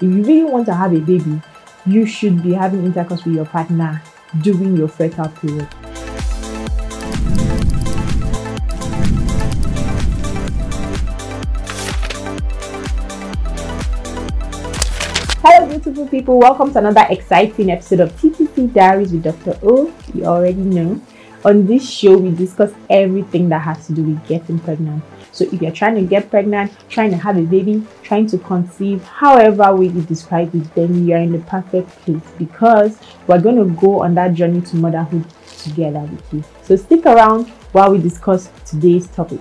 If you really want to have a baby, you should be having intercourse with your partner during your fertile period. Hello, beautiful people. Welcome to another exciting episode of TTC Diaries with Dr. O. You already know. On this show, we discuss everything that has to do with getting pregnant. So, if you're trying to get pregnant, trying to have a baby, trying to conceive, however way you describe it, then you're in the perfect place because we're going to go on that journey to motherhood together with you. So, stick around while we discuss today's topic.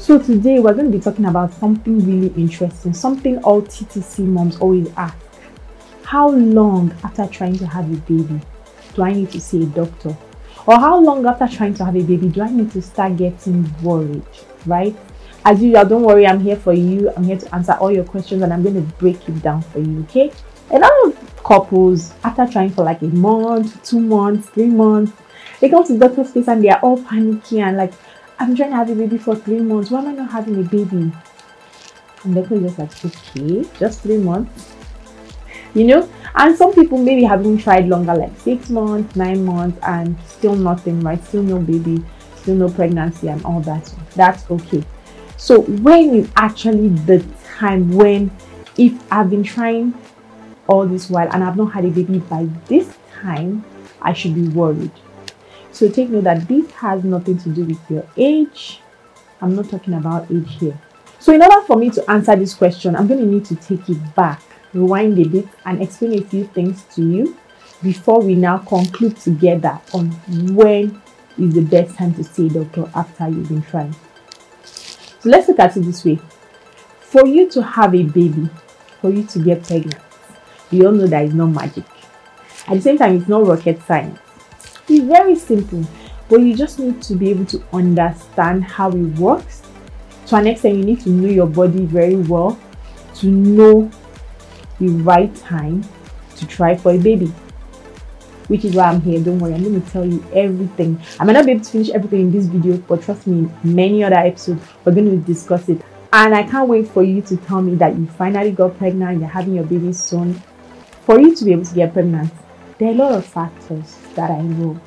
So today we're going to be talking about something really interesting, something all TTC moms always ask. How long after trying to have a baby do I need to see a doctor? Or how long after trying to have a baby do I need to start getting worried, right? As usual, don't worry, I'm here for you. I'm here to answer all your questions and I'm going to break it down for you, okay? A lot of couples, after trying for like a month, two months, three months, they come to the doctor's place and they are all panicky and like, I'm trying to have a baby for three months. Why am I not having a baby? And the doctor is just like, okay, just three months. You know? And some people maybe haven't tried longer, like six months, nine months, and still nothing, right? Still no baby, still no pregnancy, and all that. That's okay. So when is actually the time when if I've been trying all this while and I've not had a baby by this time, I should be worried. So take note that this has nothing to do with your age. I'm not talking about age here. So in order for me to answer this question, I'm going to need to take it back, rewind a bit and explain a few things to you before we now conclude together on when is the best time to see a doctor after you've been trying. So let's look at it this way. For you to have a baby, for you to get pregnant, we all know that it's not magic. At the same time, it's not rocket science. It's very simple, but you just need to be able to understand how it works. To an extent, you need to know your body very well to know the right time to try for a baby. Which is why I'm here. Don't worry, I'm going to tell you everything. I might not be able to finish everything in this video, but trust me, many other episodes, we're going to discuss it. And I can't wait for you to tell me that you finally got pregnant, and you're having your baby soon. For you to be able to get pregnant, there are a lot of factors that are involved.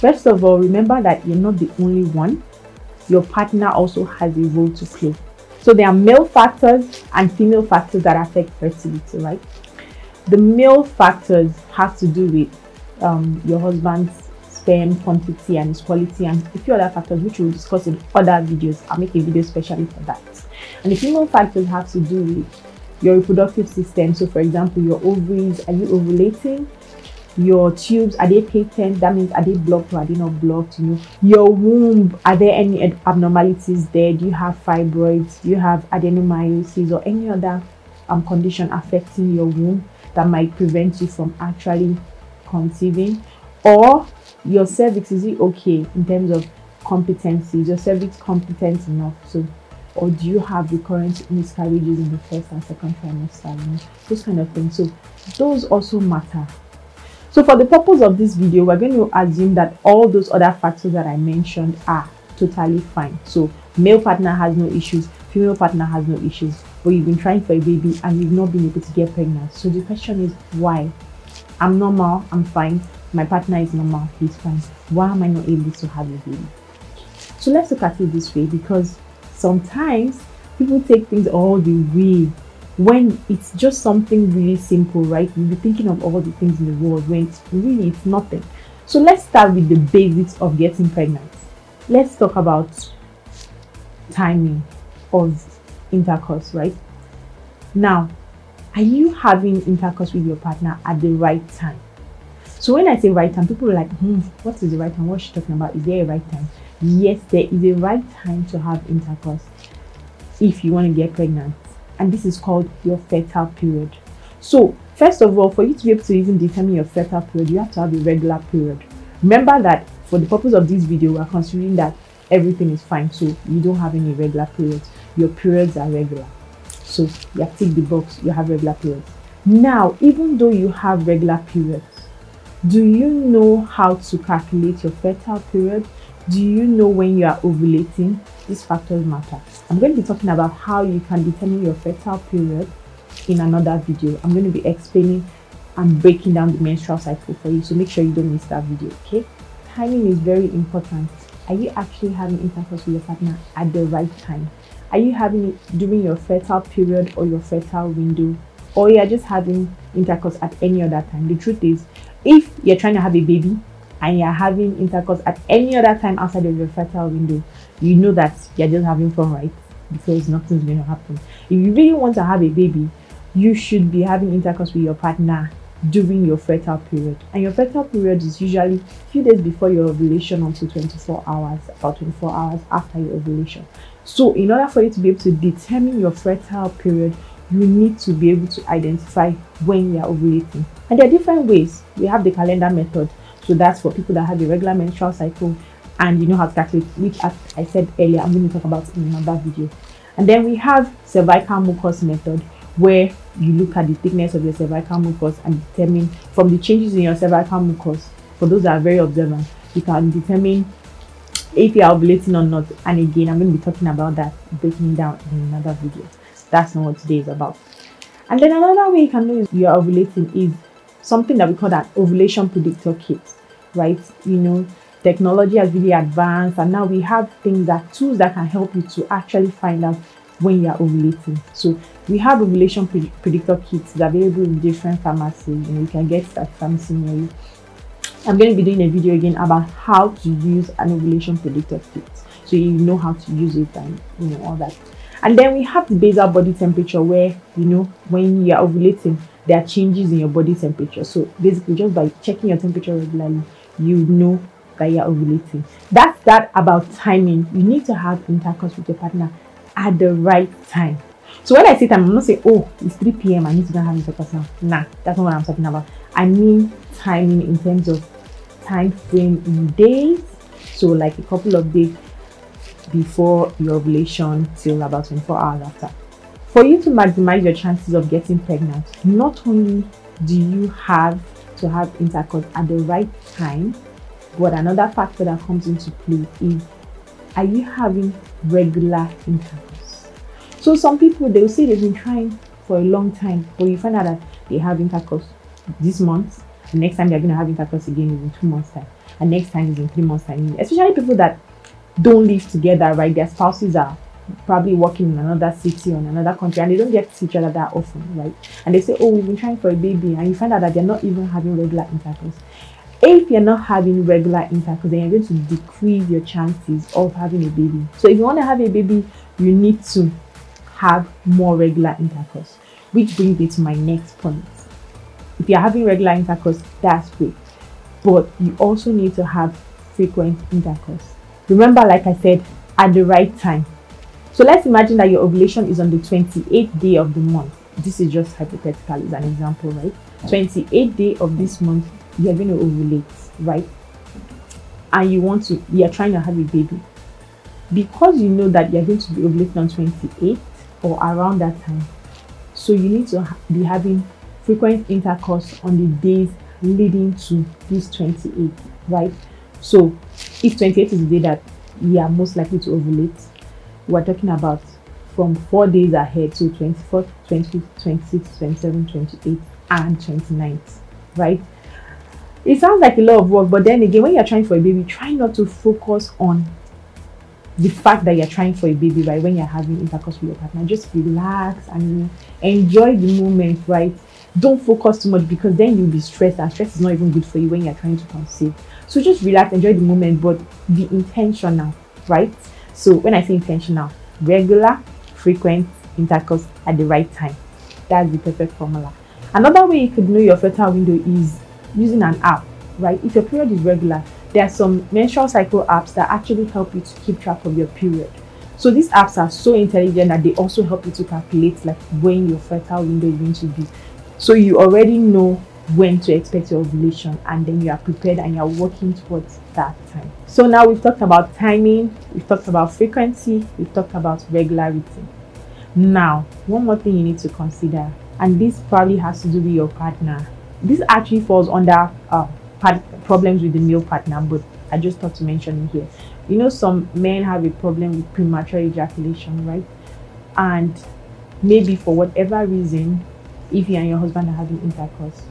First of all, remember that you're not the only one. Your partner also has a role to play. So there are male factors and female factors that affect fertility, right? The male factors have to do with um, your husband's sperm quantity and its quality and a few other factors which we'll discuss in other videos. I'll make a video especially for that. And the female factors have to do with your reproductive system. So for example, your ovaries, are you ovulating? Your tubes are they patent that means are they blocked or are they not blocked you know? Your womb are there any abnormalities there? Do you have fibroids? Do you have adenomyosis or any other um, condition affecting your womb that might prevent you from actually conceiving? Or your cervix is it okay in terms of competency? Is your cervix competent enough? So or do you have recurrent miscarriages in the first and second trimester? You know, those kind of things. So those also matter so for the purpose of this video, we're going to assume that all those other factors that I mentioned are totally fine. So male partner has no issues, female partner has no issues, but you've been trying for a baby and you've not been able to get pregnant. So the question is why? I'm normal, I'm fine. My partner is normal, he's fine. Why am I not able to have a baby? So let's look at it this way because sometimes people take things all the way when it's just something really simple, right? You'll be thinking of all the things in the world when it's really it's nothing. So let's start with the basics of getting pregnant. Let's talk about timing of intercourse, right? Now, are you having intercourse with your partner at the right time? So when I say right time, people are like, hmm, what is the right time? What's she talking about? Is there a right time? Yes, there is a right time to have intercourse if you want to get pregnant and this is called your fertile period. So, first of all, for you to be able to even determine your fertile period, you have to have a regular period. Remember that for the purpose of this video, we're considering that everything is fine, so you don't have any regular periods. Your periods are regular. So, you have tick the box, you have regular periods. Now, even though you have regular periods, do you know how to calculate your fertile period? Do you know when you are ovulating? These factors matter. I'm going to be talking about how you can determine your fertile period in another video. I'm going to be explaining and breaking down the menstrual cycle for you. So make sure you don't miss that video, okay? Timing is very important. Are you actually having intercourse with your partner at the right time? Are you having it during your fertile period or your fertile window? Or you're just having intercourse at any other time? The truth is, if you're trying to have a baby and you're having intercourse at any other time outside of your fertile window, you know that you're just having fun, right? Because nothing's going to happen. If you really want to have a baby, you should be having intercourse with your partner during your fertile period. And your fertile period is usually a few days before your ovulation until 24 hours, about 24 hours after your ovulation. So, in order for you to be able to determine your fertile period, you need to be able to identify when you are ovulating. And there are different ways. We have the calendar method. So that's for people that have a regular menstrual cycle and you know how to calculate, which as I said earlier, I'm going to talk about in another video. And then we have cervical mucus method, where you look at the thickness of your cervical mucus and determine from the changes in your cervical mucus. For those that are very observant, you can determine if you're ovulating or not. And again, I'm going to be talking about that, breaking down in another video. That's not what today is about. And then another way you can know you're ovulating is something that we call that ovulation predictor kit, right? You know, technology has really advanced, and now we have things that tools that can help you to actually find out when you are ovulating. So we have ovulation pre- predictor kits available in different pharmacies. Know, you can get at pharmacy near you. I'm going to be doing a video again about how to use an ovulation predictor kit, so you know how to use it and you know all that. And then we have the basal body temperature, where you know when you are ovulating, there are changes in your body temperature. So basically, just by checking your temperature regularly, you know that you're ovulating. That's that about timing. You need to have intercourse with your partner at the right time. So when I say time, I'm not saying, oh, it's 3 p.m. I need to go and have intercourse now. Nah, that's not what I'm talking about. I mean timing in terms of time frame in days. So like a couple of days before your ovulation till about 24 hours after. For you to maximize your chances of getting pregnant, not only do you have to have intercourse at the right time, but another factor that comes into play is are you having regular intercourse? So some people they'll say they've been trying for a long time, but you find out that they have intercourse this month. The next time they're gonna have intercourse again is in two months' time, and next time is in three months' time. Especially people that don't live together, right? Their spouses are probably working in another city or in another country and they don't get to see each other that often, right? And they say, Oh, we've been trying for a baby, and you find out that they're not even having regular intercourse. If you're not having regular intercourse, then you're going to decrease your chances of having a baby. So if you want to have a baby, you need to have more regular intercourse. Which brings me to my next point. If you're having regular intercourse, that's great. But you also need to have frequent intercourse. Remember, like I said, at the right time. So let's imagine that your ovulation is on the 28th day of the month. This is just hypothetical, it's an example, right? 28th day of this month, you're going to ovulate, right? And you want to, you're trying to have a baby. Because you know that you're going to be ovulating on 28th or around that time, so you need to be having frequent intercourse on the days leading to this 28th, right? So if 28th is the day that you are most likely to ovulate, we're talking about from four days ahead, so 24th, 25th, 26th, 27th, 28th, and 29th, right? it sounds like a lot of work, but then again, when you're trying for a baby, try not to focus on the fact that you're trying for a baby, right? When you're having intercourse with your partner, just relax and enjoy the moment, right? Don't focus too much because then you'll be stressed, and stress is not even good for you when you're trying to conceive. So just relax, enjoy the moment, but be intentional, right? So when I say intentional, regular, frequent intercourse at the right time. That's the perfect formula. Another way you could know your fertile window is using an app, right? If your period is regular, there are some menstrual cycle apps that actually help you to keep track of your period. So these apps are so intelligent that they also help you to calculate like when your fertile window is going to be. So you already know when to expect your ovulation and then you are prepared and you're working towards that time. So now we've talked about timing, we've talked about frequency, we've talked about regularity. Now, one more thing you need to consider, and this probably has to do with your partner this actually falls under uh, problems with the male partner, but I just thought to mention it here. you know some men have a problem with premature ejaculation right and maybe for whatever reason if you and your husband are having intercourse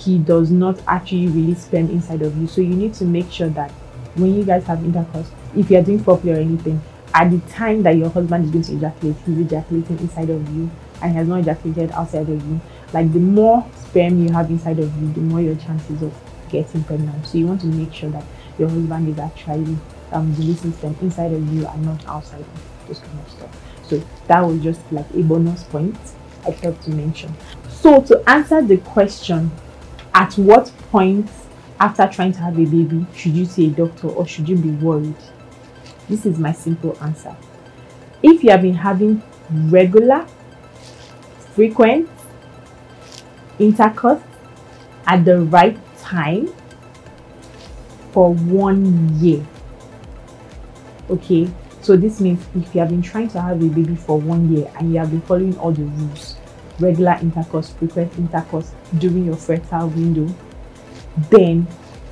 he does not actually really sperm inside of you. So you need to make sure that when you guys have intercourse if you're doing properly or anything at the time that your husband is going to ejaculate he's ejaculating inside of you and has not ejaculated outside of you. Like the more sperm you have inside of you the more your chances of getting pregnant. So you want to make sure that your husband is actually um, releasing sperm inside of you and not outside of those kind of stuff. So that was just like a bonus point I felt to mention. So to answer the question, at what point after trying to have a baby should you see a doctor or should you be worried? This is my simple answer. If you have been having regular, frequent intercourse at the right time for one year, okay, so this means if you have been trying to have a baby for one year and you have been following all the rules, regular intercourse, frequent intercourse during your fertile window, then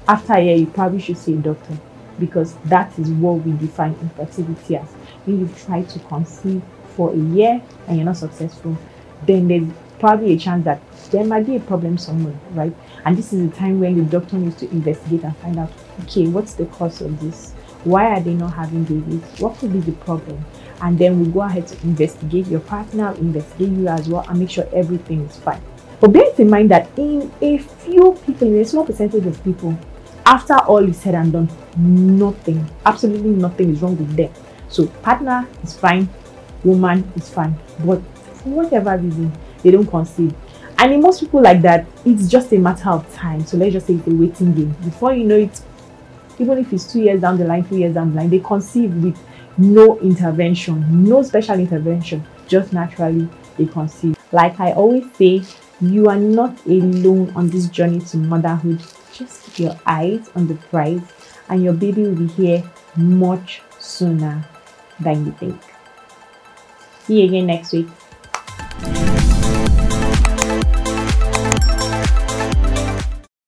after a year you probably should see a doctor because that is what we define infertility as. When you try to conceive for a year and you're not successful, then there's probably a chance that there might be a problem somewhere, right? And this is the time when the doctor needs to investigate and find out, okay, what's the cause of this? Why are they not having babies? What could be the problem? And then we go ahead to investigate your partner, investigate you as well, and make sure everything is fine. But bear in mind that in a few people, in a small percentage of people, after all is said and done, nothing, absolutely nothing is wrong with them. So partner is fine, woman is fine, but for whatever reason, they don't conceive. And in most people like that, it's just a matter of time. So let's just say it's a waiting game. Before you know it, even if it's two years down the line, three years down the line, they conceive with no intervention, no special intervention, just naturally they conceive. Like I always say, you are not alone on this journey to motherhood. Just keep your eyes on the prize, and your baby will be here much sooner than you think. See you again next week.